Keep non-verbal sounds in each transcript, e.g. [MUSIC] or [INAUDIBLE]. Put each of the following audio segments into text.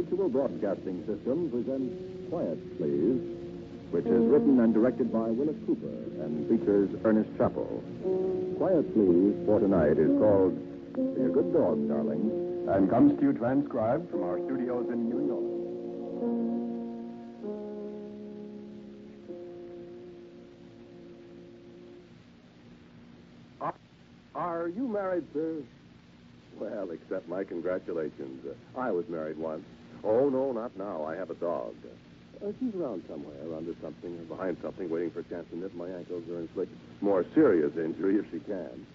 Mutual Broadcasting System presents Quiet, Please, which is written and directed by Wyllis Cooper and features Ernest Chappell. Quiet, Please, for tonight is called Be a Good Dog, Darling, and comes to you transcribed from our studios in New York. Are- you married, sir? Well, accept my congratulations. Uh, I was married once. Oh, no, not now. I have a dog. Uh, she's around somewhere, under something or behind something, waiting for a chance to nip my ankles or inflict more serious injury if she can.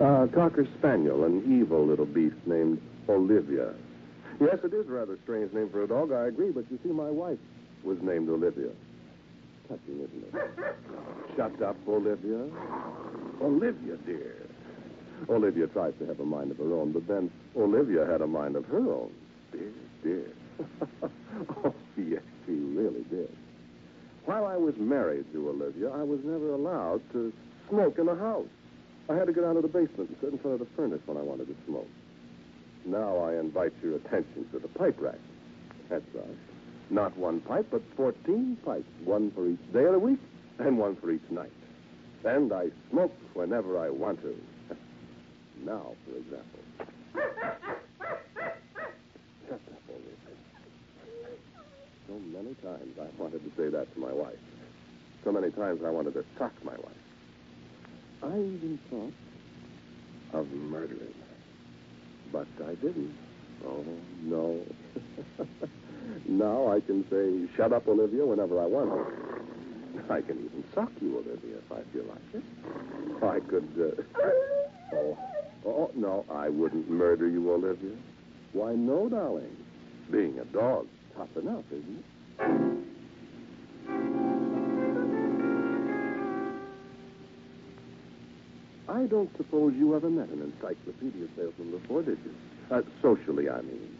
Uh, Cocker Spaniel, an evil little beast named Olivia. Yes, it is a rather strange name for a dog, I agree, but you see, my wife was named Olivia. Touching, isn't it? Shut up, Olivia. Olivia, dear. Olivia tries to have a mind of her own, but then Olivia had a mind of her own. Dear, dear. [LAUGHS] oh, yes, she really did. While I was married to Olivia, I was never allowed to smoke in the house. I had to go down to the basement and sit in front of the furnace when I wanted to smoke. Now I invite your attention to the pipe rack. That's right. Not one pipe, but 14 pipes, one for each day of the week and one for each night. And I smoke whenever I want to. [LAUGHS] Now, for example. [LAUGHS] Shut up, Olivia. So times I wanted to say that to my wife. So many times I wanted to sock my wife. I even thought of murdering her. But I didn't. Oh, no. [LAUGHS] now I can say, shut up, Olivia, whenever I want. I can even sock you, Olivia, if I feel like it. I could, uh... oh, oh, no, I wouldn't murder you, Olivia. Why, no, darling. Being a dog, tough enough, isn't it? I don't suppose you ever met an encyclopedia salesman before, did you? Uh, socially, I mean.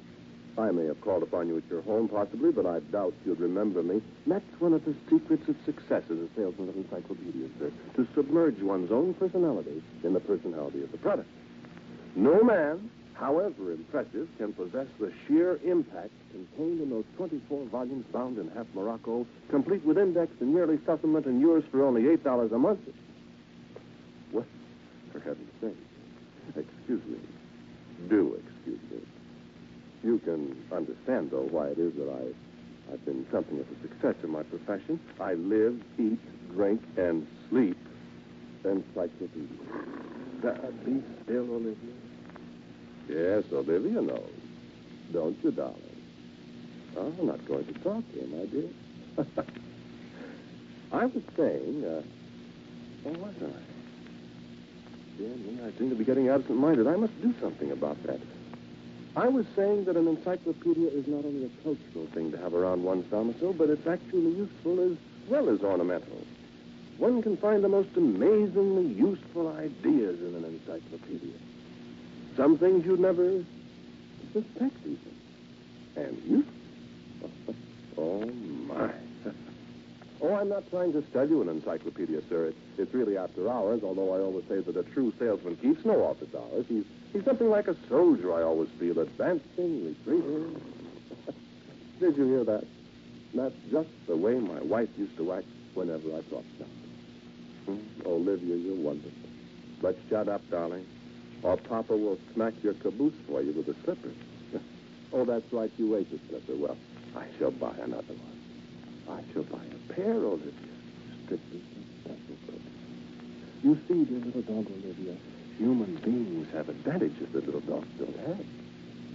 I may have called upon you at your home, possibly, but I doubt you'd remember me. That's one of the secrets of success as a salesman of encyclopedias, sir. To submerge one's own personality in the personality of the product. No man, however impressive, can possess the sheer impact contained in those 24 volumes bound in half Morocco, complete with index and yearly supplement, and yours for only $8 a month. Well, for heaven's sake, excuse me. Do excuse me. You can understand, though, why it is that I, I've been something of a success in my profession. I live, eat, drink, and sleep encyclopedia. Be still, Olivia. Yes, Olivia knows. Don't you, darling? Oh, I'm not going to talk to you, my dear. [LAUGHS] I was saying, uh, what was I? Dear me, I seem to be getting absent-minded. I must do something about that. I was saying that an encyclopedia is not only a cultural thing to have around one's domicile, but it's actually useful as well as ornamental. One can find the most amazingly useful ideas in an encyclopedia. Some things you'd never suspect even. And useful. [LAUGHS] oh, my. [LAUGHS] oh, I'm not trying to sell you an encyclopedia, sir. It's, it's really after hours, although I always say that a true salesman keeps no office hours. He's, he's something like a soldier, I always feel, advancing, retreating. [LAUGHS] Did you hear that? That's just the way my wife used to act whenever I thought something. Hmm? Olivia, you're wonderful. But shut up, darling, or Papa will smack your caboose for you with a slipper. [LAUGHS] oh, that's right, you ate the slipper. Well, I shall buy another one. I shall buy a pair, Olivia. Strictly. You see, dear little dog, Olivia, human beings have advantages that little dogs don't have.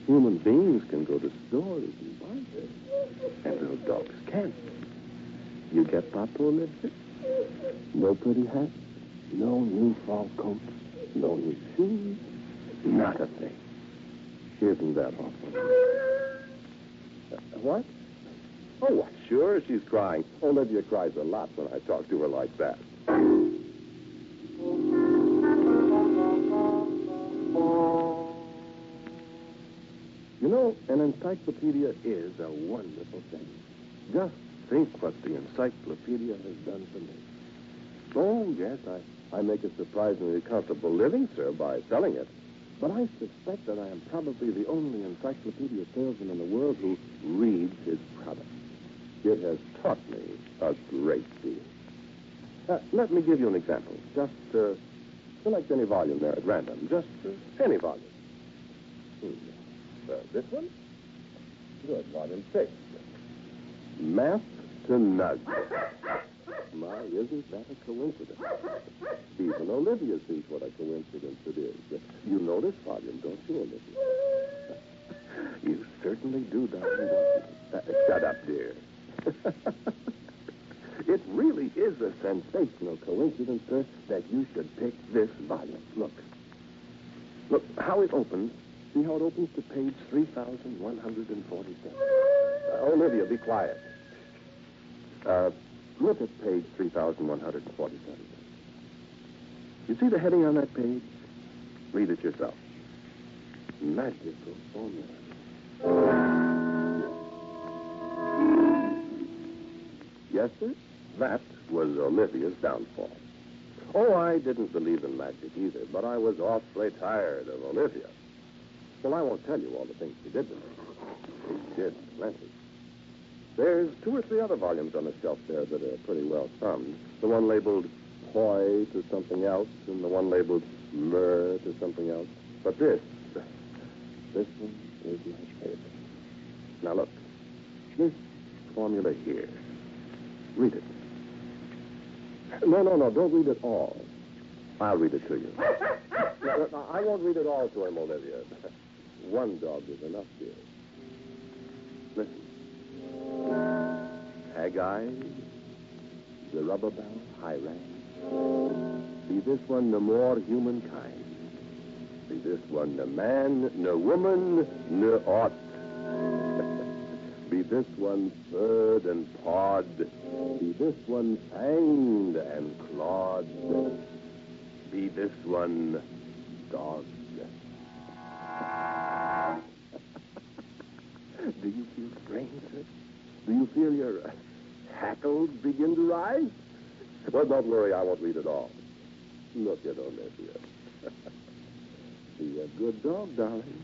Human beings can go to stores and buy things, and little dogs can't. You get Papa, Olivia? No pretty hat, no new fall coats, no shoes, not a thing. Isn't that awful? Uh, what? Oh? Sure, she's crying. Olivia cries a lot when I talk to her like that. You know, an encyclopedia is a wonderful thing. Just think what the encyclopedia has done for me. Oh, yes, I, I make a surprisingly comfortable living, sir, by selling it. But I suspect that I am probably the only encyclopedia salesman in the world who reads his product. It has taught me a great deal. Uh, let me give you an example. Just uh, select any volume there at random. Just uh, any volume. Hmm. Uh, this one? Good. Volume six. Math to Nug. My, isn't that a coincidence? Even Olivia sees what a coincidence it is. You know this volume, don't you, Olivia? you certainly do, you? Uh, shut up, dear. [LAUGHS] it really is a sensational coincidence, sir, that you should pick this volume. Look. Look, how it opens. See how it opens to page 3147. Uh, Olivia, be quiet. Uh, look at page 3147. You see the heading on that page? Read it yourself. Magical formula. Yes, sir? That was Olivia's downfall. Oh, I didn't believe in magic either, but I was awfully tired of Olivia. Well, I won't tell you all the things she did to me. She did plenty. There's two or three other volumes on the shelf there that are pretty well thumbed. The one labeled Poi to something else, and the one labeled Myrrh to something else. But this, this one is my favorite. Now look, this formula here. Read it. No, no, no, don't read it all. I'll read it to you. [LAUGHS] no, no, I won't read it all to him, Olivia. [LAUGHS] One dog is enough, dear. Haggai, the rubber high rank. Be this one no more humankind. Be this one no man, no woman, no aught. Be this one furred and pawed. Be this one fanged and clawed. Be this one dogged. [LAUGHS] Do you feel strange, sir? Do you feel your hackles begin to rise? Well, don't worry, I won't read it all. Look at Olivia. [LAUGHS] Be a good dog, darling.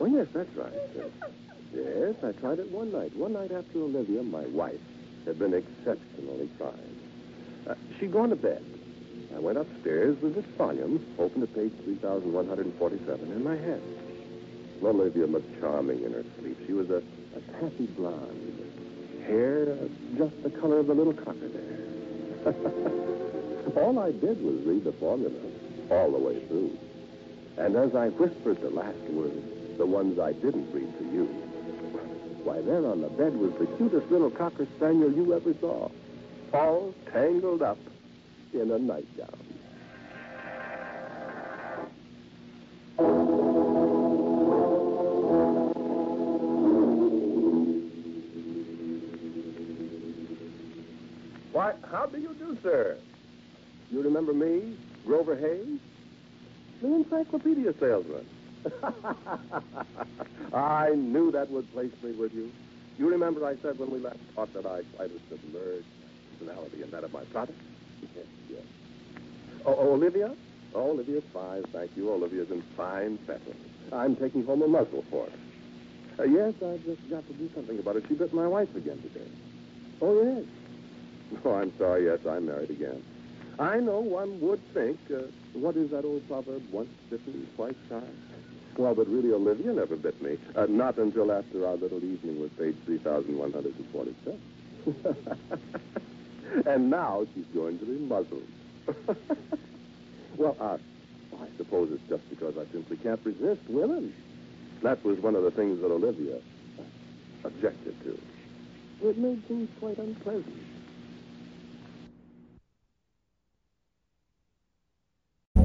Oh, yes, that's right. Uh, yes, I tried it one night. One night after Olivia, my wife, had been exceptionally fine. Uh, she'd gone to bed. I went upstairs with this volume, opened to page 3147 in my hand. Olivia looked charming in her sleep. She was a, a taffy blonde. Hair uh, just the color of the little cocker there. [LAUGHS] all I did was read the formula all the way through. And as I whispered the last words, the ones I didn't read to you, why, there on the bed was the cutest little cocker spaniel you ever saw, all tangled up in a nightgown. Do you do, sir? You remember me, Grover Hayes? The encyclopedia salesman. [LAUGHS] I knew that would place me with you. You remember I said when we last talked that I tried to submerge personality in that of my product? Yes, yes. Oh, oh, Olivia? Oh, Olivia's fine, thank you. Olivia's in fine fettle. I'm taking home a muzzle for her. Uh, yes, I've just got to do something about it. She bit my wife again today. Oh, yes. Oh, I'm sorry. Yes, I'm married again. I know one would think, uh, what is that old proverb? Once bitten, twice shy. Well, but really, Olivia never bit me. Uh, not until after our little evening with page 3,147. [LAUGHS] and now she's going to be muzzled. [LAUGHS] well, uh, I suppose it's just because I simply can't resist women. That was one of the things that Olivia objected to. It made things quite unpleasant.